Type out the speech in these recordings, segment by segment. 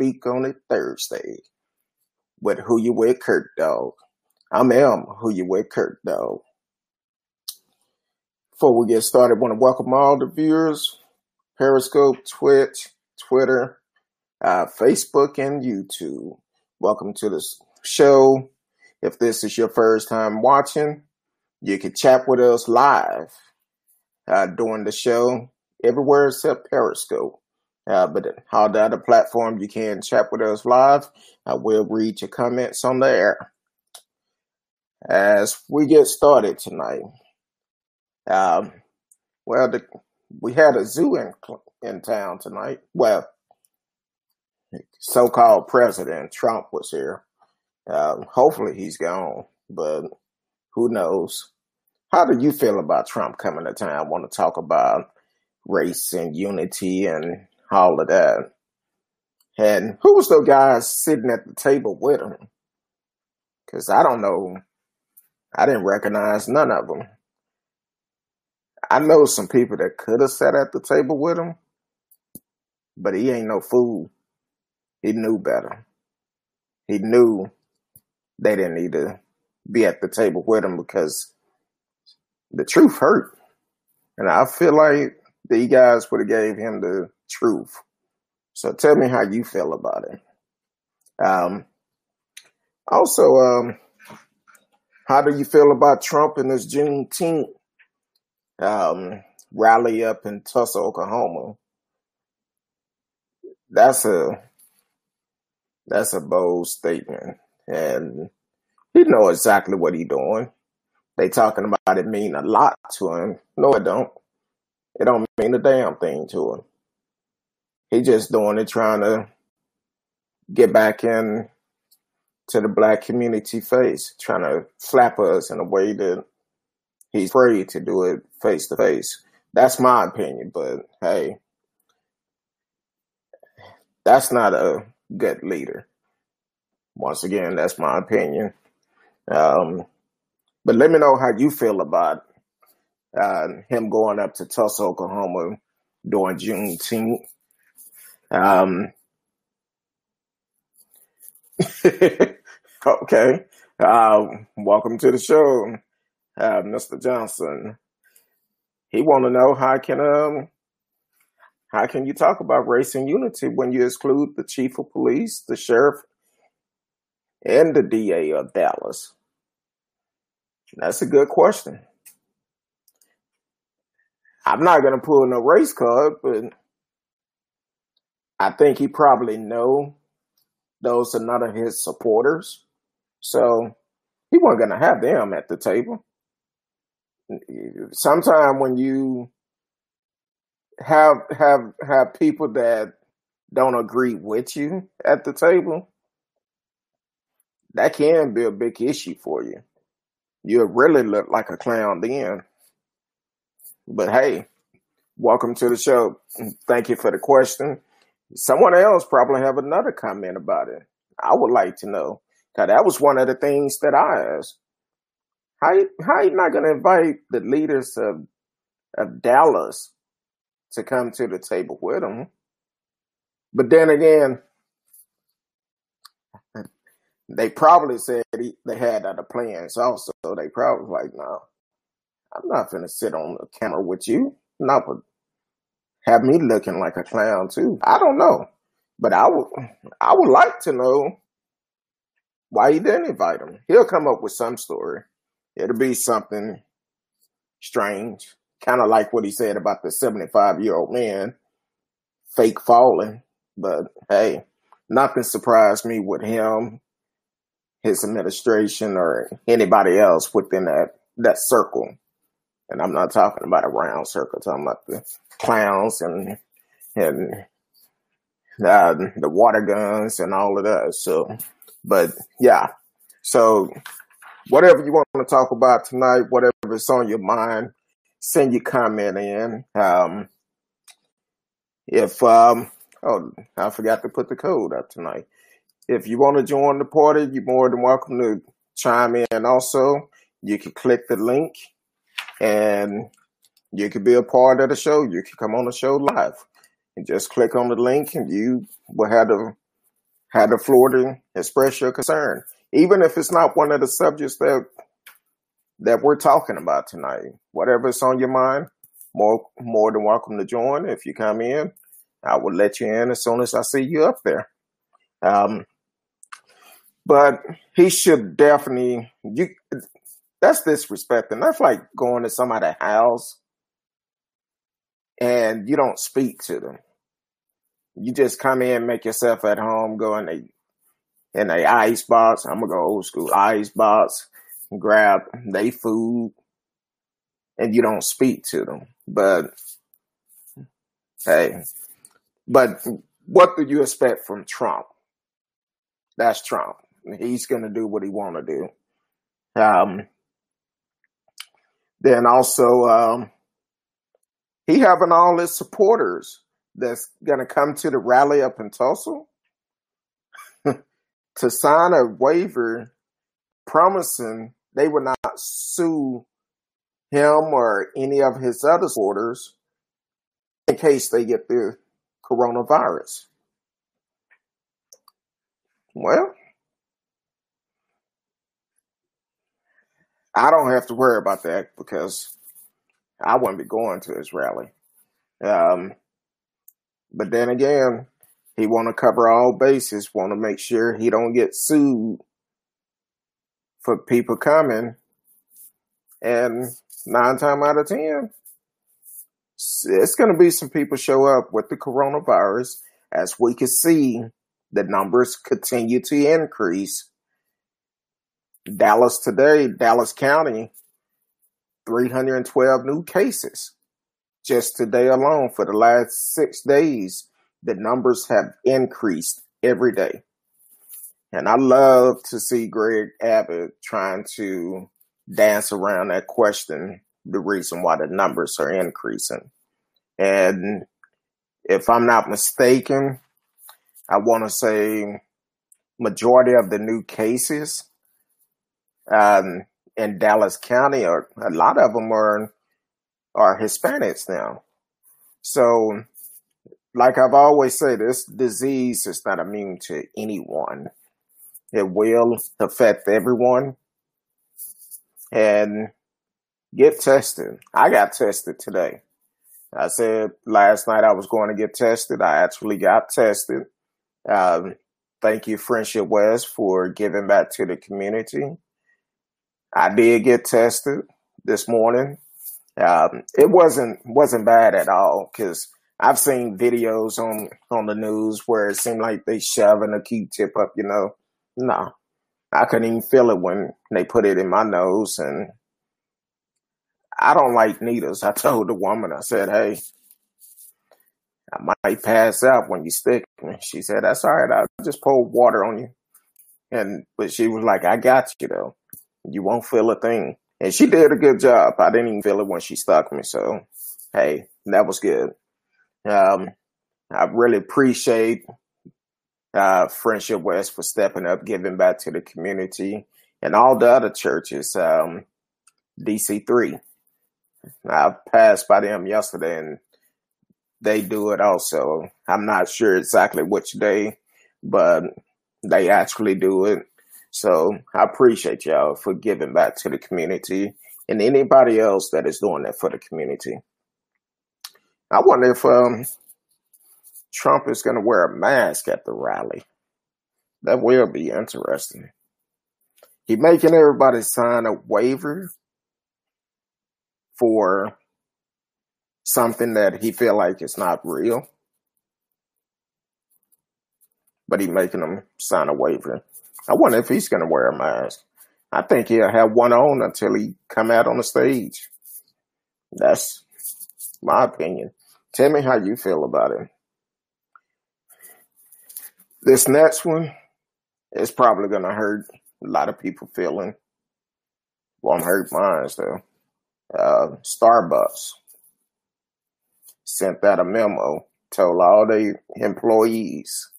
Speak on It Thursday with Who You With Kurt Dog. I'm M, Who You With Kurt Dog. Before we get started, I want to welcome all the viewers, Periscope, Twitch, Twitter, uh, Facebook, and YouTube. Welcome to the show. If this is your first time watching, you can chat with us live uh, during the show everywhere except Periscope. Uh, but all the other platforms you can chat with us live. I will read your comments on the air. As we get started tonight, um, well, the, we had a zoo in in town tonight. Well, so-called President Trump was here. Uh, hopefully he's gone, but who knows? How do you feel about Trump coming to town? I want to talk about race and unity and all of that. And who was the guys sitting at the table with him? Because I don't know. I didn't recognize none of them. I know some people that could have sat at the table with him, but he ain't no fool. He knew better. He knew they didn't need to be at the table with him because the truth hurt. And I feel like these guys would have gave him the truth. So tell me how you feel about it. Um, also, um, how do you feel about Trump and this Juneteenth um, rally up in Tulsa, Oklahoma? That's a that's a bold statement, and he know exactly what he doing. They talking about it mean a lot to him. No, it don't. It don't mean a damn thing to him. He just doing it trying to get back in to the black community face, trying to flap us in a way that he's afraid to do it face to face. That's my opinion, but hey, that's not a good leader. Once again, that's my opinion. Um, but let me know how you feel about uh, him going up to Tulsa, Oklahoma during Juneteenth. Um, okay. Uh, welcome to the show, uh, Mr. Johnson. He want to know how can um how can you talk about race and unity when you exclude the chief of police, the sheriff, and the DA of Dallas? That's a good question. I'm not gonna pull no race card, but I think he probably know those are none of his supporters. So he wasn't gonna have them at the table. Sometime when you have have have people that don't agree with you at the table, that can be a big issue for you. You really look like a clown then. But hey, welcome to the show. Thank you for the question. Someone else probably have another comment about it. I would like to know. Cause that was one of the things that I asked. How how you not gonna invite the leaders of of Dallas to come to the table with them? But then again, they probably said he, they had other plans also. They probably like, no, I'm not gonna sit on the camera with you. Not but have me looking like a clown too. I don't know, but I would I would like to know why he didn't invite him. He'll come up with some story. It'll be something strange, kind of like what he said about the 75 year old man fake falling. But hey, nothing surprised me with him, his administration, or anybody else within that that circle. And I'm not talking about a round circle, talking about the clowns and and uh, the water guns and all of that. So, but yeah. So, whatever you want to talk about tonight, whatever is on your mind, send your comment in. Um, if um, oh, I forgot to put the code up tonight. If you want to join the party, you're more than welcome to chime in. Also, you can click the link and you could be a part of the show. You can come on the show live and just click on the link and you will have the have the floor to express your concern, even if it's not one of the subjects that that we're talking about tonight. Whatever's on your mind, more more than welcome to join. If you come in, I will let you in as soon as I see you up there. Um, but he should definitely you. That's disrespecting. That's like going to somebody's house and you don't speak to them. You just come in, make yourself at home, go in the in a ice box. I'm gonna go old school ice box, grab they food, and you don't speak to them. But hey, but what do you expect from Trump? That's Trump. He's gonna do what he want to do. Um, then also, um, he having all his supporters that's going to come to the rally up in Tulsa to sign a waiver promising they would not sue him or any of his other supporters in case they get the coronavirus. Well, I don't have to worry about that because I wouldn't be going to his rally. Um, but then again, he want to cover all bases, want to make sure he don't get sued for people coming. And nine times out of ten, it's going to be some people show up with the coronavirus. As we can see, the numbers continue to increase. Dallas today, Dallas County 312 new cases. Just today alone, for the last six days, the numbers have increased every day. And I love to see Greg Abbott trying to dance around that question, the reason why the numbers are increasing. And if I'm not mistaken, I want to say majority of the new cases um, in Dallas County, or a lot of them are are Hispanics now. So, like I've always said, this disease is not immune to anyone. It will affect everyone. And get tested. I got tested today. I said last night I was going to get tested. I actually got tested. Um, thank you, Friendship West, for giving back to the community. I did get tested this morning. Um, it wasn't wasn't bad at all because I've seen videos on on the news where it seemed like they shoving a Q-tip up. You know, no, I couldn't even feel it when they put it in my nose, and I don't like needles. I told the woman, I said, "Hey, I might pass out when you stick me." She said, "That's all right. I'll just pour water on you." And but she was like, "I got you though." You won't feel a thing. And she did a good job. I didn't even feel it when she stuck me. So, hey, that was good. Um, I really appreciate uh, Friendship West for stepping up, giving back to the community, and all the other churches. Um, DC3. I passed by them yesterday, and they do it also. I'm not sure exactly which day, but they actually do it. So I appreciate y'all for giving back to the community and anybody else that is doing that for the community. I wonder if um, Trump is going to wear a mask at the rally. That will be interesting. He making everybody sign a waiver for something that he feel like is not real, but he making them sign a waiver. I wonder if he's going to wear a mask. I think he'll have one on until he come out on the stage. That's my opinion. Tell me how you feel about it. This next one is probably going to hurt a lot of people feeling. Won't hurt mine though. Uh, Starbucks sent out a memo, told all the employees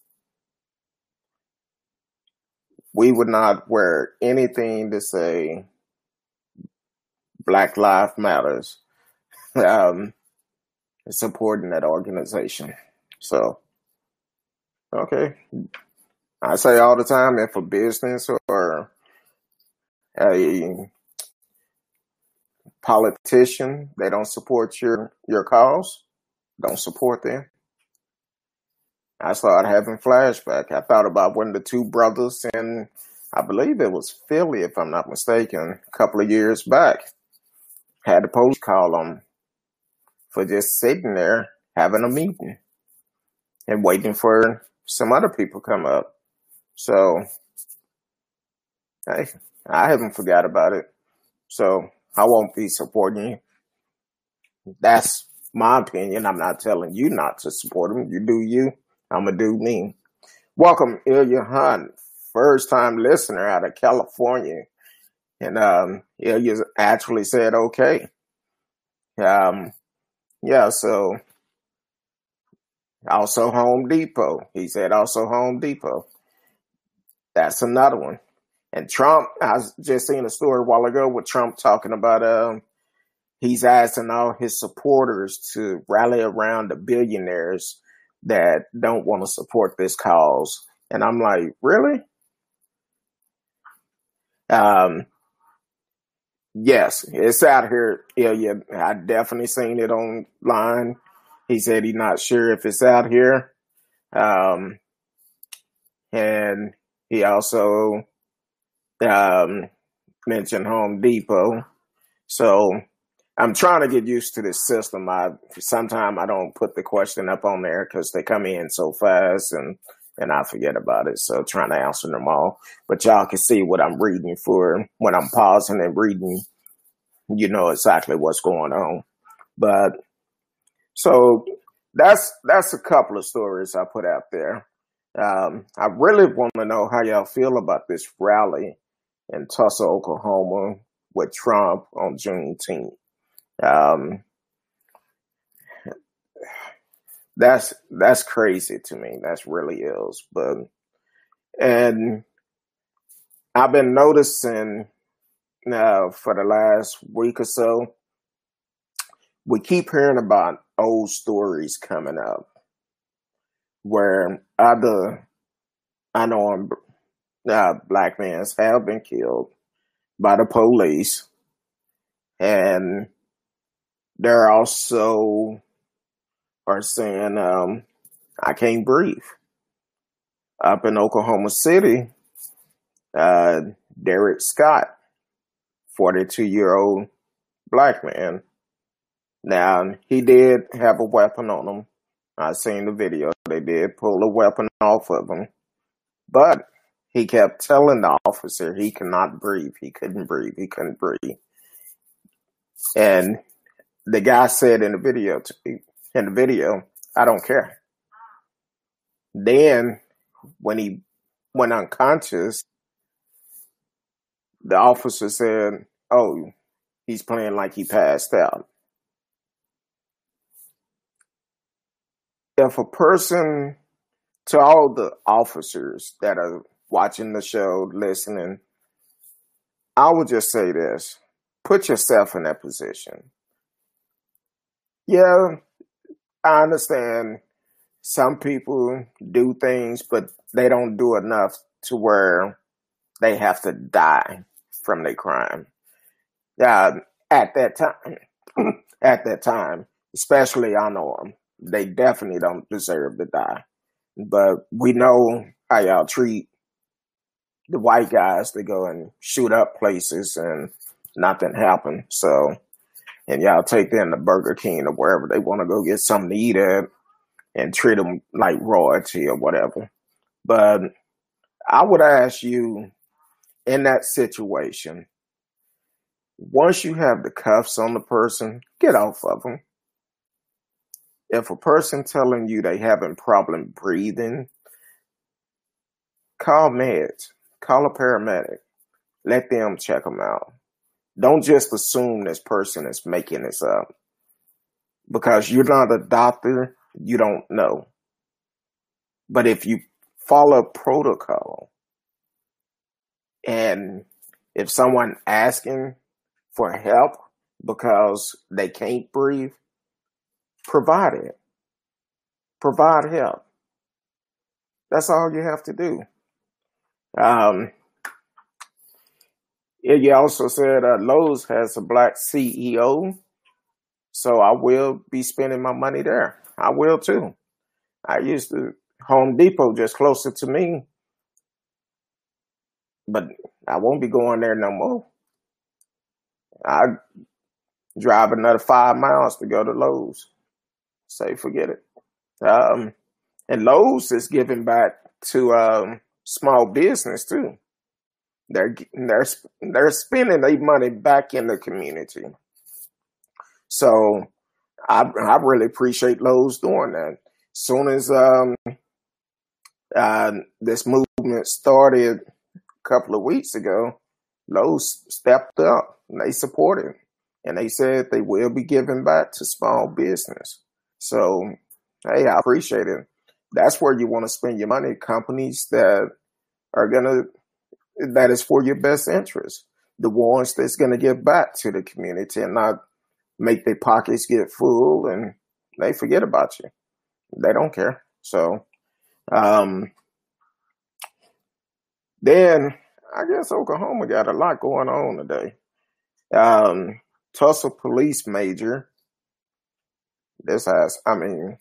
we would not wear anything to say Black Lives Matters, um, supporting that organization. So, okay, I say all the time if a business or a politician they don't support your your cause, don't support them. I started having flashback. I thought about when the two brothers in I believe it was Philly, if I'm not mistaken, a couple of years back, had the police call them for just sitting there having a meeting and waiting for some other people come up. So, hey, I haven't forgot about it. So I won't be supporting you. That's my opinion. I'm not telling you not to support them. You do you. I'm gonna do me. Welcome, Ilya Hunt, first time listener out of California. And um Ilya actually said okay. Um yeah, so also Home Depot. He said also Home Depot. That's another one. And Trump, I just seen a story a while ago with Trump talking about um he's asking all his supporters to rally around the billionaires that don't want to support this cause. And I'm like, really? Um, yes, it's out here. Yeah, yeah, I definitely seen it online. He said he's not sure if it's out here. Um, and he also um, mentioned Home Depot. So I'm trying to get used to this system. I sometimes I don't put the question up on there because they come in so fast and and I forget about it. So trying to answer them all, but y'all can see what I'm reading for when I'm pausing and reading. You know exactly what's going on. But so that's that's a couple of stories I put out there. Um, I really want to know how y'all feel about this rally in Tulsa, Oklahoma, with Trump on Juneteenth. Um, that's that's crazy to me. That's really is. But and I've been noticing now for the last week or so, we keep hearing about old stories coming up where other unarmed uh, black men have been killed by the police and they're also are saying, um, I can't breathe. Up in Oklahoma City, uh, Derrick Scott, 42 year old black man. Now, he did have a weapon on him. I seen the video. They did pull a weapon off of him. But he kept telling the officer he could not breathe. He couldn't breathe. He couldn't breathe. And the guy said in the video, in the video, I don't care. Then when he went unconscious, the officer said, "Oh, he's playing like he passed out." If a person, to all the officers that are watching the show, listening, I would just say this: put yourself in that position yeah, I understand some people do things, but they don't do enough to where they have to die from their crime. Uh, at that time, at that time, especially I know them, they definitely don't deserve to die. But we know how y'all treat the white guys to go and shoot up places and nothing happen. So and y'all take them to Burger King or wherever they want to go get something to eat at and treat them like royalty or whatever. But I would ask you in that situation, once you have the cuffs on the person, get off of them. If a person telling you they having problem breathing, call meds, call a paramedic, let them check them out. Don't just assume this person is making this up because you're not a doctor. You don't know. But if you follow protocol and if someone asking for help because they can't breathe, provide it. Provide help. That's all you have to do. Um, you also said uh, Lowe's has a black CEO, so I will be spending my money there. I will too. I used to Home Depot just closer to me, but I won't be going there no more. I drive another five miles to go to Lowe's. Say forget it. Um, and Lowe's is giving back to um, small business too. They're they're they're spending their money back in the community. So I I really appreciate Lowe's doing that. As soon as um uh, this movement started a couple of weeks ago, Lowe's stepped up and they supported, and they said they will be giving back to small business. So hey, I appreciate it. That's where you want to spend your money. Companies that are gonna that is for your best interest. The ones that's gonna give back to the community and not make their pockets get full and they forget about you. They don't care. So um then I guess Oklahoma got a lot going on today. Um Tulsa police major. This has I mean,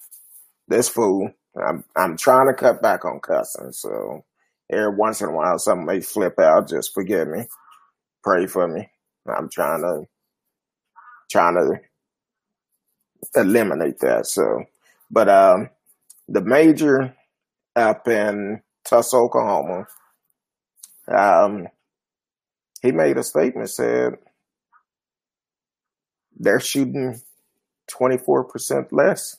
this fool. I'm I'm trying to cut back on cussing, so every once in a while something may flip out. Just forgive me. Pray for me. I'm trying to trying to eliminate that. So, but um, the major up in Tulsa, Oklahoma, um, he made a statement said they're shooting 24% less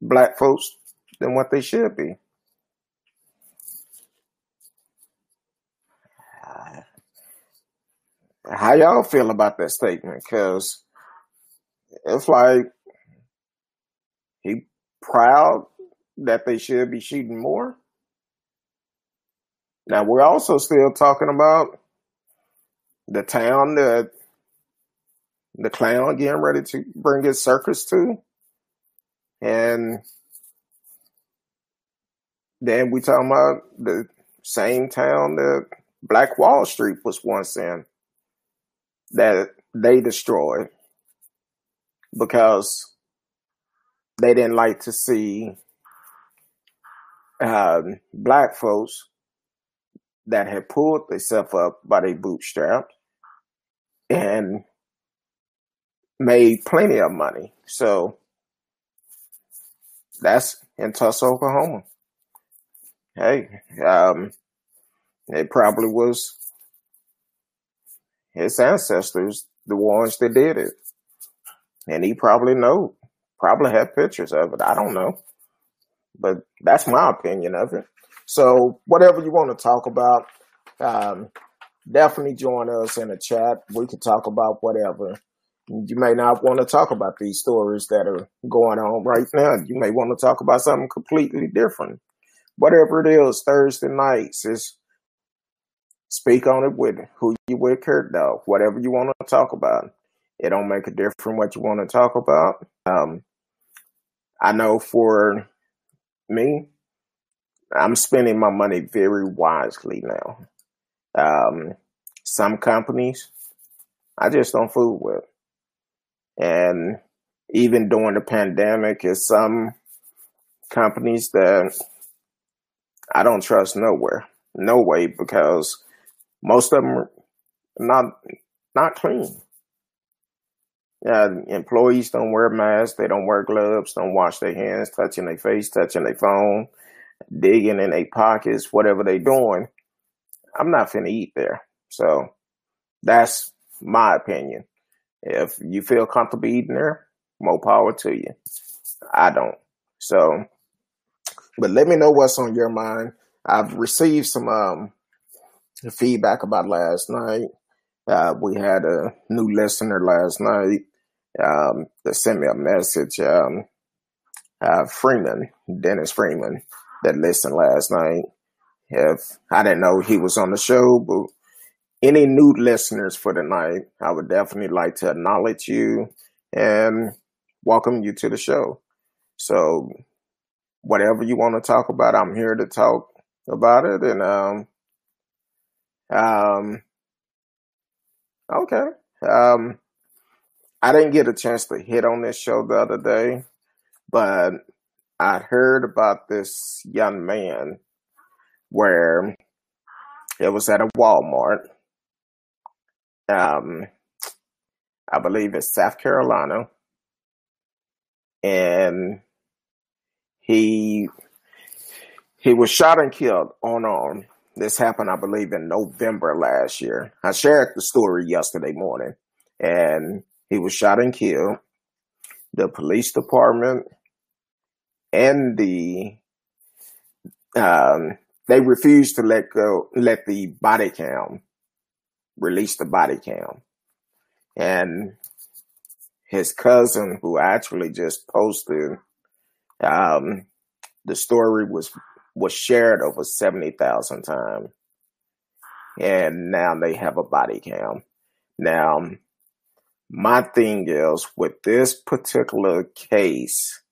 black folks than what they should be. How y'all feel about that statement? Because it's like he proud that they should be shooting more. Now we're also still talking about the town that the clown getting ready to bring his circus to. And then we talking about the same town that Black Wall Street was once in that they destroyed because they didn't like to see um, black folks that had pulled themselves up by their bootstraps and made plenty of money. So that's in Tulsa, Oklahoma. Hey, um, it probably was his ancestors, the ones that did it. And he probably know, probably have pictures of it. I don't know. But that's my opinion of it. So whatever you want to talk about, um, definitely join us in the chat. We can talk about whatever you may not want to talk about these stories that are going on right now. You may want to talk about something completely different. Whatever it is, Thursday nights is speak on it with who you with, Kurt Dog. Whatever you want to talk about, it don't make a difference what you want to talk about. Um, I know for me, I'm spending my money very wisely now. Um, some companies I just don't fool with. And even during the pandemic, is some companies that I don't trust nowhere, no way, because most of them are not not clean. Uh, employees don't wear masks, they don't wear gloves, don't wash their hands, touching their face, touching their phone, digging in their pockets, whatever they're doing. I'm not finna eat there. So that's my opinion. If you feel comfortable eating there, more power to you. I don't. So, but let me know what's on your mind. I've received some um, feedback about last night. Uh, we had a new listener last night um, that sent me a message. Um, uh, Freeman, Dennis Freeman, that listened last night. If I didn't know he was on the show, but any new listeners for tonight, I would definitely like to acknowledge you and welcome you to the show. So, whatever you want to talk about, I'm here to talk about it, and um, um, okay, um, I didn't get a chance to hit on this show the other day, but I heard about this young man where it was at a Walmart. Um, I believe it's South Carolina, and he he was shot and killed unarmed. This happened, I believe, in November last year. I shared the story yesterday morning, and he was shot and killed. The police department and the um, they refused to let go, let the body cam release the body cam, and his cousin, who actually just posted um, the story, was was shared over 70,000 times. And now they have a body cam. Now, my thing is with this particular case,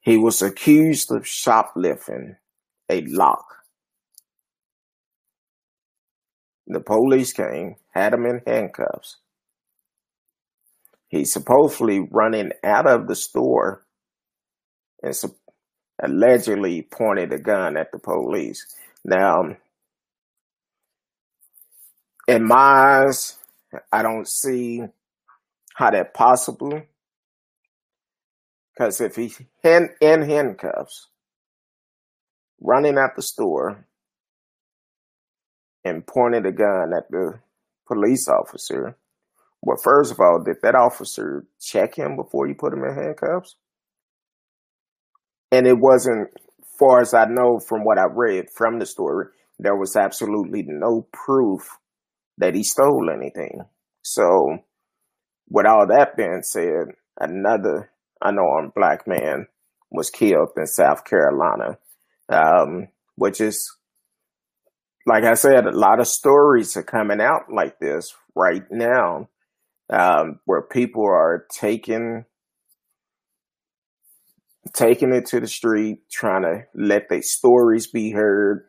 he was accused of shoplifting a lock. The police came, had him in handcuffs. He's supposedly running out of the store and allegedly pointed a gun at the police. Now, in my eyes, I don't see how that possible. Because if he's in, in handcuffs, running out the store, and pointed a gun at the police officer, well, first of all, did that officer check him before you put him in handcuffs? And it wasn't far as I know from what I read from the story, there was absolutely no proof that he stole anything. So, with all that being said, another unarmed black man was killed in South Carolina, um, which is, like I said, a lot of stories are coming out like this right now, um, where people are taking taking it to the street, trying to let their stories be heard.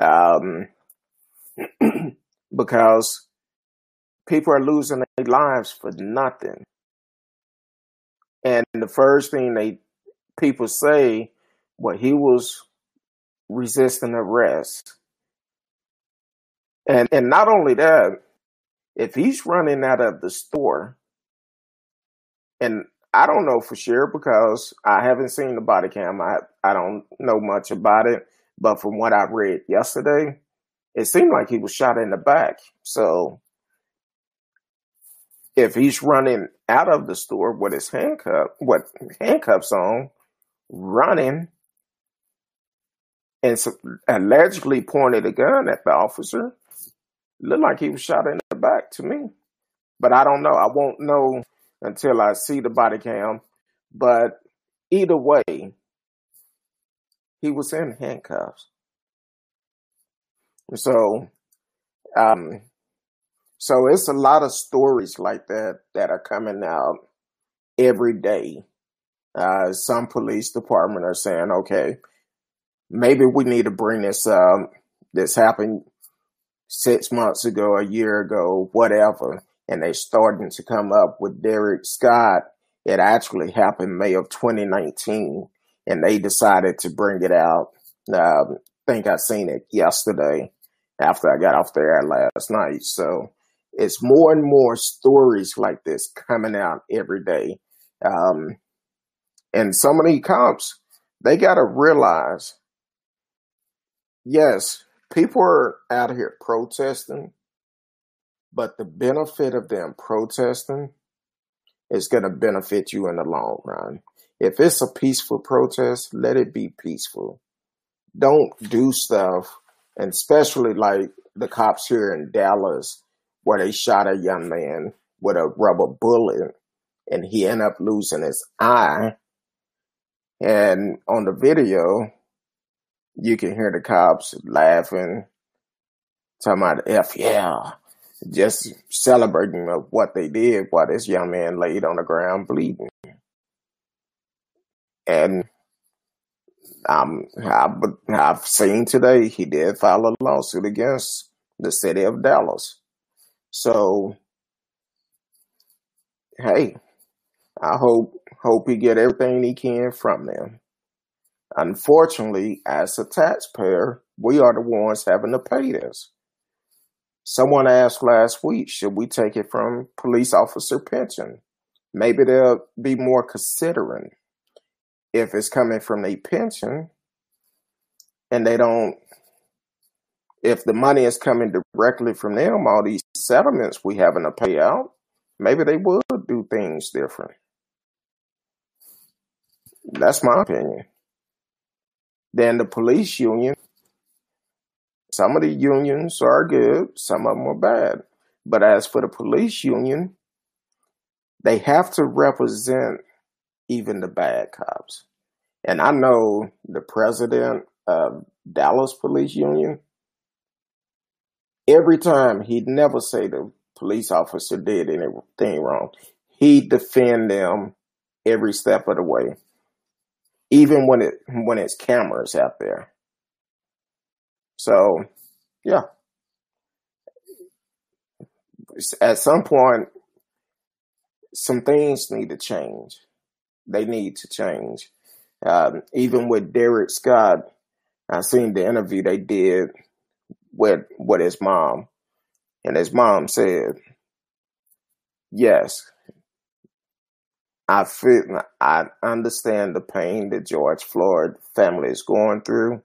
Um, because people are losing their lives for nothing. And the first thing they people say, well, he was resisting arrest. And and not only that, if he's running out of the store, and I don't know for sure because I haven't seen the body cam. I I don't know much about it, but from what I read yesterday, it seemed like he was shot in the back. So if he's running out of the store with his handcuff, what handcuffs on, running, and allegedly pointed a gun at the officer, looked like he was shot in the back to me. But I don't know. I won't know until I see the body cam. But either way, he was in handcuffs. So, um, so it's a lot of stories like that that are coming out every day. Uh, some police department are saying, okay, maybe we need to bring this up. This happened six months ago, a year ago, whatever and they starting to come up with Derrick Scott. It actually happened May of 2019, and they decided to bring it out. I think I seen it yesterday after I got off the air last night. So it's more and more stories like this coming out every day. Um, and some of these cops, they got to realize, yes, people are out here protesting but the benefit of them protesting is going to benefit you in the long run. If it's a peaceful protest, let it be peaceful. Don't do stuff, and especially like the cops here in Dallas, where they shot a young man with a rubber bullet and he ended up losing his eye. And on the video, you can hear the cops laughing, talking about F yeah, just celebrating of what they did while this young man laid on the ground bleeding. And Um, I, I've seen today he did file a lawsuit against the city of Dallas. So, hey, I hope hope he get everything he can from them. Unfortunately, as a taxpayer, we are the ones having to pay this. Someone asked last week, should we take it from police officer pension? Maybe they'll be more considering if it's coming from a pension and they don't if the money is coming directly from them, all these settlements we having to pay out, maybe they would do things different. That's my opinion. Then the police union, some of the unions are good, some of them are bad. But as for the police union, they have to represent even the bad cops. And I know the president of Dallas Police Union, every time he'd never say the police officer did anything wrong. He'd defend them every step of the way. Even when it when it's cameras out there. So yeah. At some point some things need to change. They need to change. Um, even with Derrick Scott, I seen the interview they did with with his mom, and his mom said, "Yes, I feel I understand the pain that George Floyd family is going through.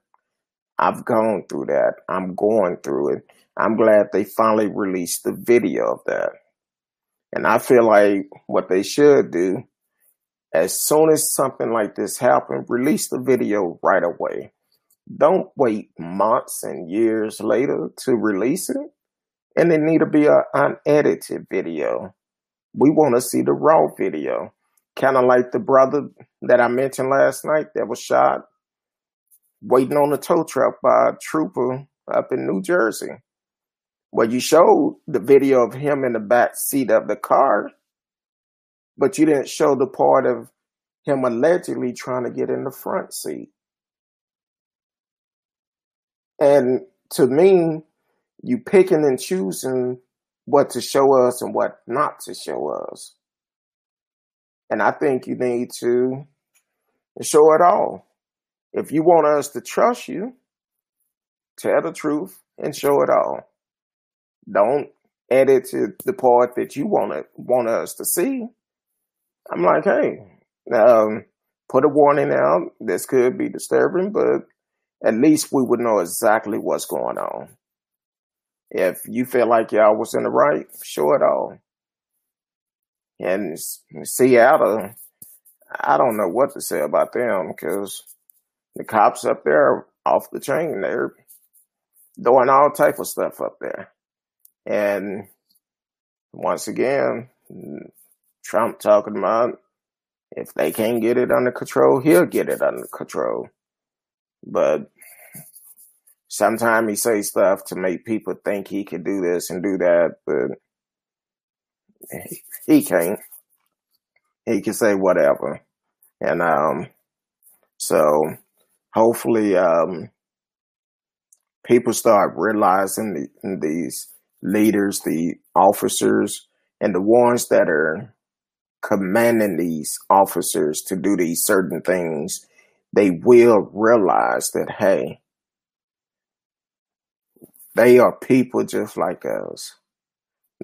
I've gone through that. I'm going through it. I'm glad they finally released the video of that. And I feel like what they should do, as soon as something like this happened, release the video right away. Don't wait months and years later to release it. And it need to be an unedited video. We want to see the raw video. Kind of like the brother that I mentioned last night that was shot waiting on a tow truck by a trooper up in New Jersey. Well, you showed the video of him in the back seat of the car, but you didn't show the part of him allegedly trying to get in the front seat. And to me, you picking and choosing what to show us and what not to show us. And I think you need to show it all. If you want us to trust you, tell the truth and show it all. Don't edit to the part that you want it, want us to see. I'm like, hey, um, put a warning out. This could be disturbing, but at least we would know exactly what's going on. If you feel like y'all was in the right, show it all. And Seattle, I don't know what to say about them because the cops up there off the chain. They're doing all type of stuff up there. And once again, Trump talking about if they can't get it under control, he'll get it under control. But sometimes he say stuff to make people think he can do this and do that, but he can't. He can say whatever. And um so hopefully um people start realizing the, these leaders, the officers, and the ones that are commanding these officers to do these certain things they will realize that, hey, they are people just like us.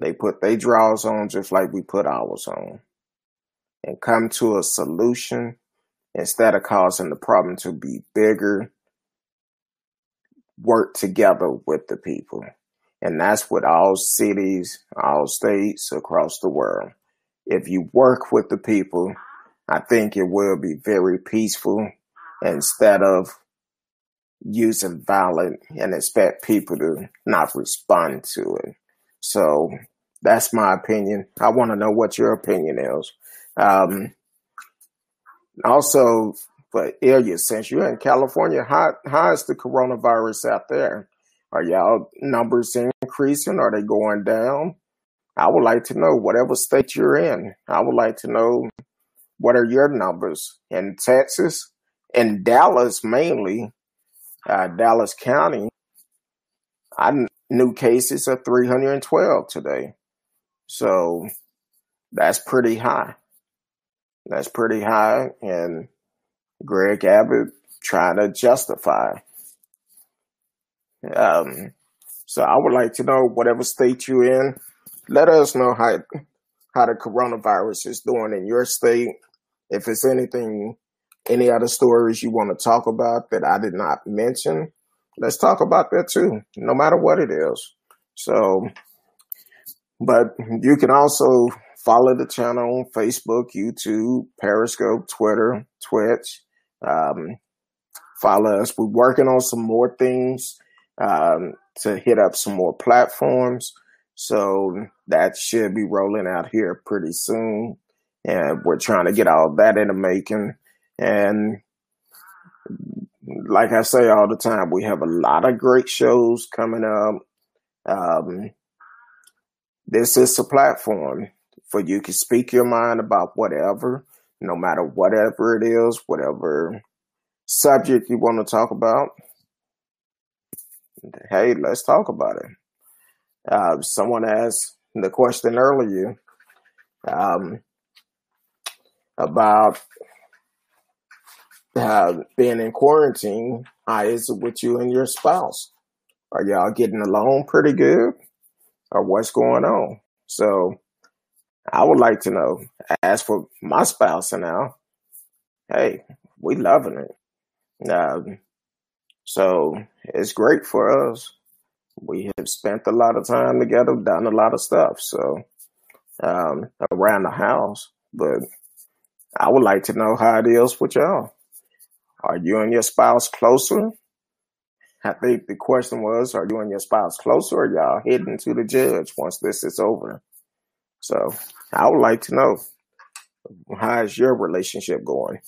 They put their draws on just like we put ours on and come to a solution instead of causing the problem to be bigger. Work together with the people. And that's with all cities, all states across the world. If you work with the people, I think it will be very peaceful instead of using violence and expect people to not respond to it. So that's my opinion. I want to know what your opinion is. Um, also, for Ilya, since you're in California, how, how is the coronavirus out there? Are y'all numbers increasing? Are they going down? I would like to know whatever state you're in. I would like to know what are your numbers in Texas in Dallas mainly, uh, Dallas County, I new cases of 312 today. So that's pretty high. That's pretty high. And Greg Abbott trying to justify. Um, so I would like to know whatever state you're in, let us know how how the coronavirus is doing in your state. If it's anything, any other stories you want to talk about that I did not mention, let's talk about that too, no matter what it is. So, but you can also follow the channel on Facebook, YouTube, Periscope, Twitter, Twitch. Um, follow us. We're working on some more things um, to hit up some more platforms. So that should be rolling out here pretty soon. And we're trying to get all that in the making. And like I say all the time, we have a lot of great shows coming up. Um, this is a platform for you can speak your mind about whatever, no matter whatever it is, whatever subject you want to talk about. Hey, let's talk about it. Uh, someone asked the question earlier um, about uh, being in quarantine. How is it with you and your spouse? Are y'all getting along pretty good? Or what's going on? So I would like to know. As for my spouse and now, hey, we loving it. Um, so it's great for us we have spent a lot of time together, done a lot of stuff. So um, around the house, but I would like to know how it is with y'all. Are you and your spouse closer? I think the question was, are you and your spouse closer or y'all heading to the judge once this is over? So I would like to know how is your relationship going?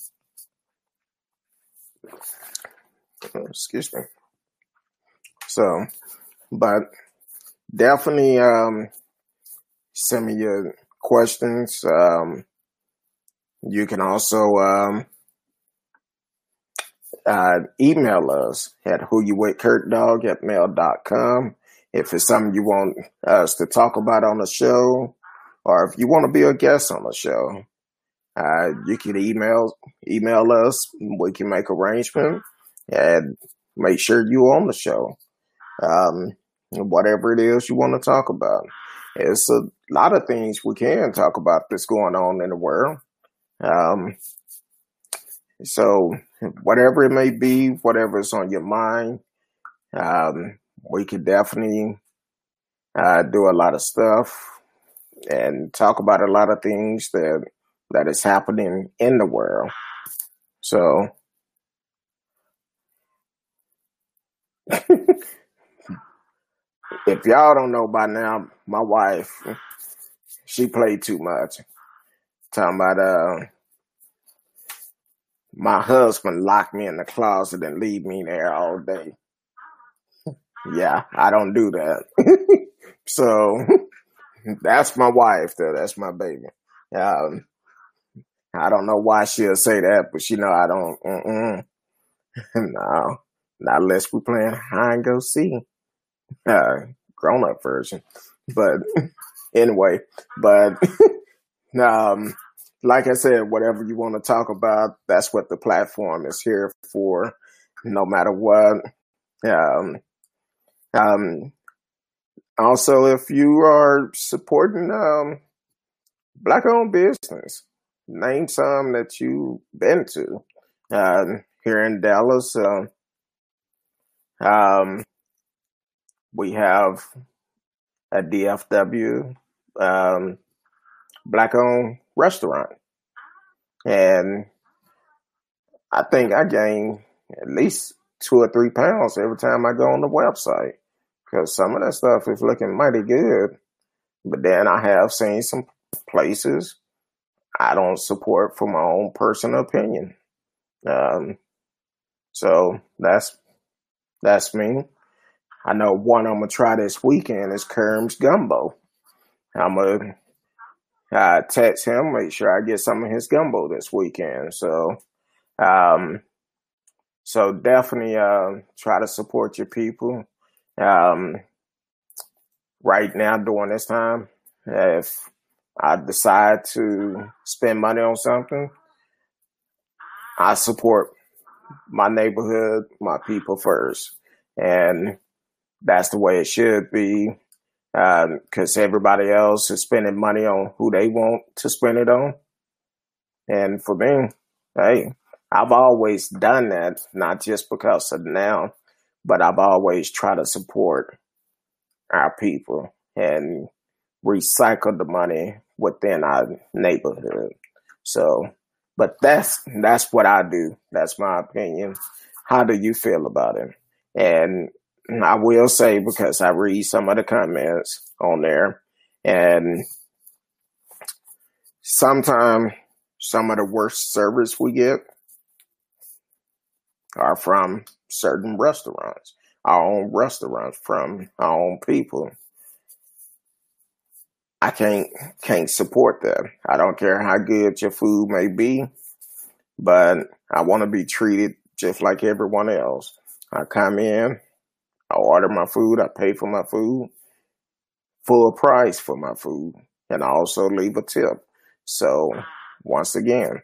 Excuse me. So but definitely um, send me your questions. Um, you can also um, uh, email us at who you with Kurt Dog at mail.com. If it's something you want us to talk about on the show, or if you want to be a guest on the show, uh, you can email email us. We can make arrangement and make sure you on the show. Um, whatever it is you want to talk about. It's a lot of things we can talk about that's going on in the world. Um, so whatever it may be, whatever is on your mind, um, we could definitely uh, do a lot of stuff and talk about a lot of things that that is happening in the world. So if y'all don't know by now, my wife, she played too much. Talking about uh my husband locked me in the closet and leave me there all day. yeah, I don't do that. so that's my wife though. That's my baby. Um, I don't know why she'll say that, but she know I don't. Mm-mm. no, not unless we playing hide and go see uh, grown up version. But anyway, but um, like I said, whatever you want to talk about, that's what the platform is here for. No matter what. Um, um, also, if you are supporting um, black-owned business, name some that you've been to uh, here in Dallas. Uh, um, we have a DFW um, black owned restaurant. And I think I gain at least two or three pounds every time I go on the website because some of that stuff is looking mighty good. But then I have seen some places I don't support for my own personal opinion. Um, so that's that's me. I know one I'm gonna try this weekend is Kerm's Gumbo. I'm gonna uh, text him, make sure I get some of his gumbo this weekend. So, um, so definitely uh, try to support your people. Um, right now, during this time, if I decide to spend money on something, I support my neighborhood, my people first. And that's the way it should be. Because um, everybody else is spending money on who they want to spend it on. And for me, hey, I've always done that, not just because of now, but I've always tried to support our people and recycle the money within our neighborhood. So, but that's that's what I do. That's my opinion. How do you feel about it? And I will say because I read some of the comments on there, and sometimes some of the worst service we get are from certain restaurants, our own restaurants, from our own people. I can't can't support that. I don't care how good your food may be, but I want to be treated just like everyone else. I come in, I order my food, I pay for my food, full price for my food, and I also leave a tip. So once again,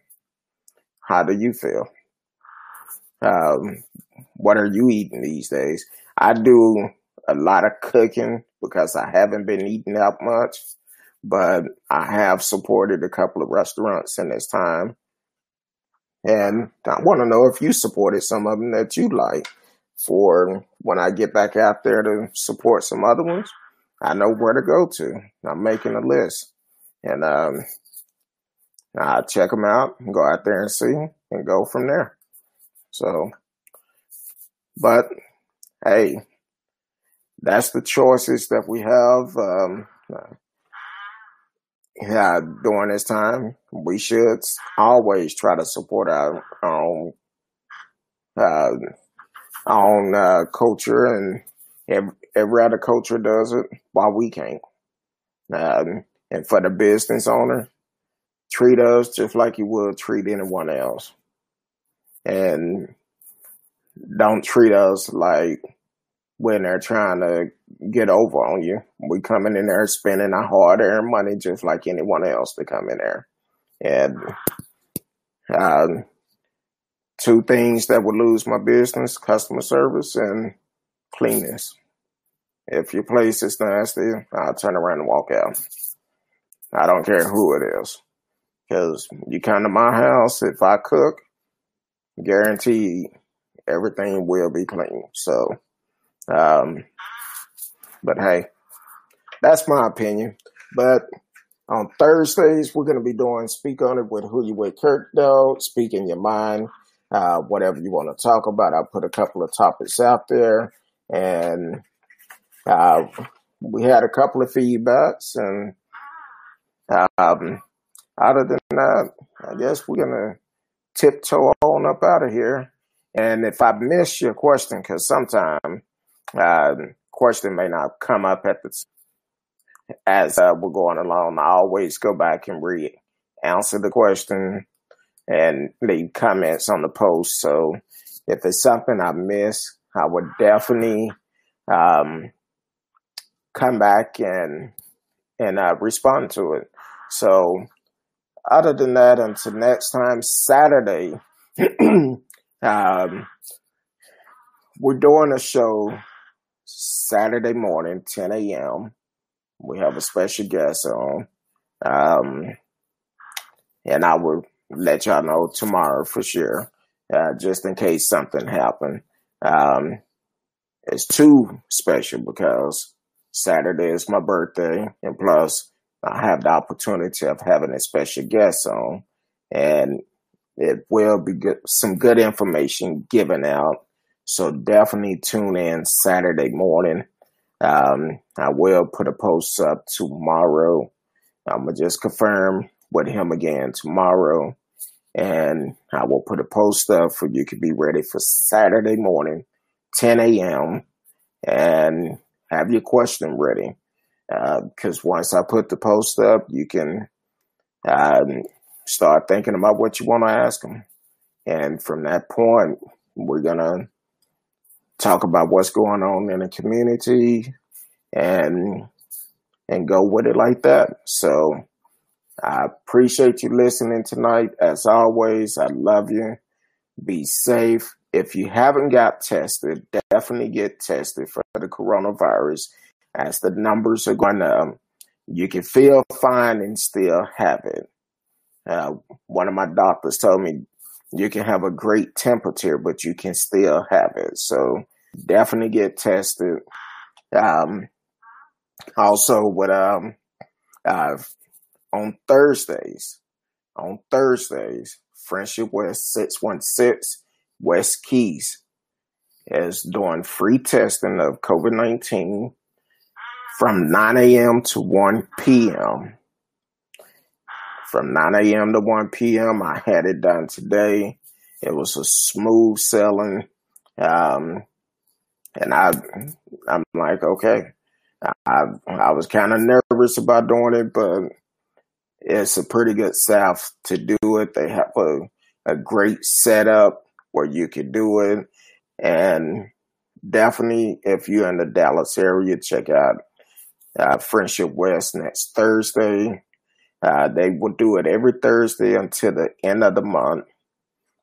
how do you feel? Um, what are you eating these days? I do a lot of cooking because I haven't been eating out much, but I have supported a couple of restaurants in this time. And I want to know if you supported some of them that you like for when I get back out there to support some other ones. I know where to go to. I'm making a list and um, I check them out and go out there and see and go from there. So, but hey, that's the choices that we have. Um, yeah, during this time, we should always try to support our, own, uh, our own uh, culture, and every, every other culture does it, while we can't. Um, and for the business owner, treat us just like you would treat anyone else and don't treat us like when they're trying to get over on you. We coming in there spending our hard earned money just like anyone else to come in there. And uh, two things that would lose my business customer service and cleanness. If your place is nasty, I'll turn around and walk out. I don't care who it is. Because you come to my house, if I cook, guaranteed everything will be clean. So, um, but hey, that's my opinion. But on Thursdays, we're going to be doing Speak On It with Who You With Kurt, though. Speak in your mind, uh, whatever you want to talk about. I'll put a couple of topics out there. And uh, we had a couple of feedbacks. And um, other than that, I guess we're going to tiptoe on up out of here. And if I miss your question, because sometimes uh, question may not come up at the as uh, we're going along, I always go back and read, answer the question, and leave comments on the post. So if it's something I miss, I would definitely um, come back and and uh, respond to it. So other than that, until next time, Saturday, um, we're doing a show Saturday morning, 10 a.m. We have a special guest on. Um, and I will let y'all know tomorrow for sure, uh, just in case something happened. Um, it's too special because Saturday is my birthday, and plus I have the opportunity of having a special guest on, and it will be good, some good information given out. So definitely tune in Saturday morning. Um, I will put a post up tomorrow. I'm gonna just confirm with him again tomorrow, and I will put a post up for you to be ready for Saturday morning, 10 a.m. and have your question ready because uh, once I put the post up, you can um, start thinking about what you want to ask them. And from that point, we're gonna talk about what's going on in the community and and go with it like that. So I appreciate you listening tonight. As always, I love you. Be safe. If you haven't got tested, definitely get tested for the coronavirus as the numbers are going up. You can feel fine and still have it. Uh, one of my doctors told me you can have a great temperature, but you can still have it. So definitely get tested. Um, also, with um, on Thursdays, on Thursdays, Friendship West six one six West Kiest is doing free testing of COVID nineteen from nine a.m. to one p.m. From 9 a.m. to 1 p.m., I had it done today. It was a smooth selling. Um, and I, I'm like, okay. I, I was kind of nervous about doing it, but it's a pretty good staff to do it. They have a, a great setup where you could do it. And definitely, if you're in the Dallas area, check out uh, Friendship West next Thursday. Uh, they will do it every Thursday until the end of the month.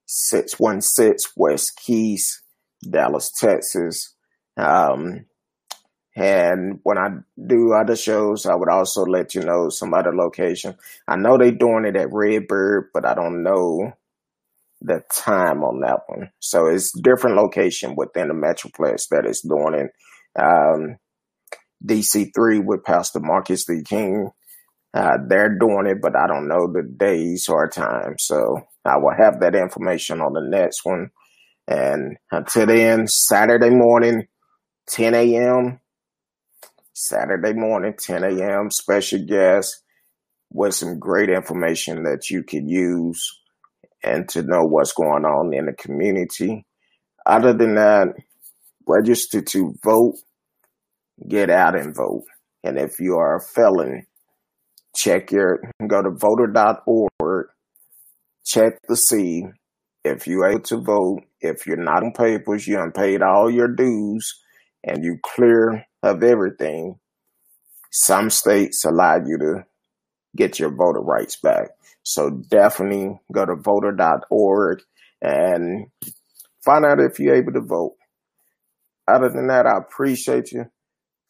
616 West Kiest, Dallas, Texas. Um, and when I do other shows, I would also let you know some other location. I know they're doing it at Redbird, but I don't know the time on that one. So it's different location within the Metroplex that is doing it. Um, DC3 with Pastor Marcus Lee King uh, they're doing it, but I don't know the days or time. So I will have that information on the next one. And until then, Saturday morning, 10 a.m. Saturday morning, 10 a.m. Special guest with some great information that you can use and to know what's going on in the community. Other than that, register to vote, get out and vote. And if you are a felon, check your go to voter.org check to see if you're able to vote. If you're not on papers you unpaid all your dues and you clear of everything. Some states allow you to get your voter rights back. So definitely go to voter.org and find out if you're able to vote. Other than that i appreciate you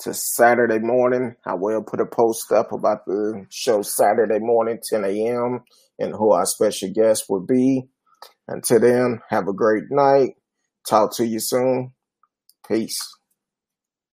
to Saturday morning. I will put a post up about the show Saturday morning, 10 a.m., and who our special guest will be. Until then, have a great night. Talk to you soon. Peace.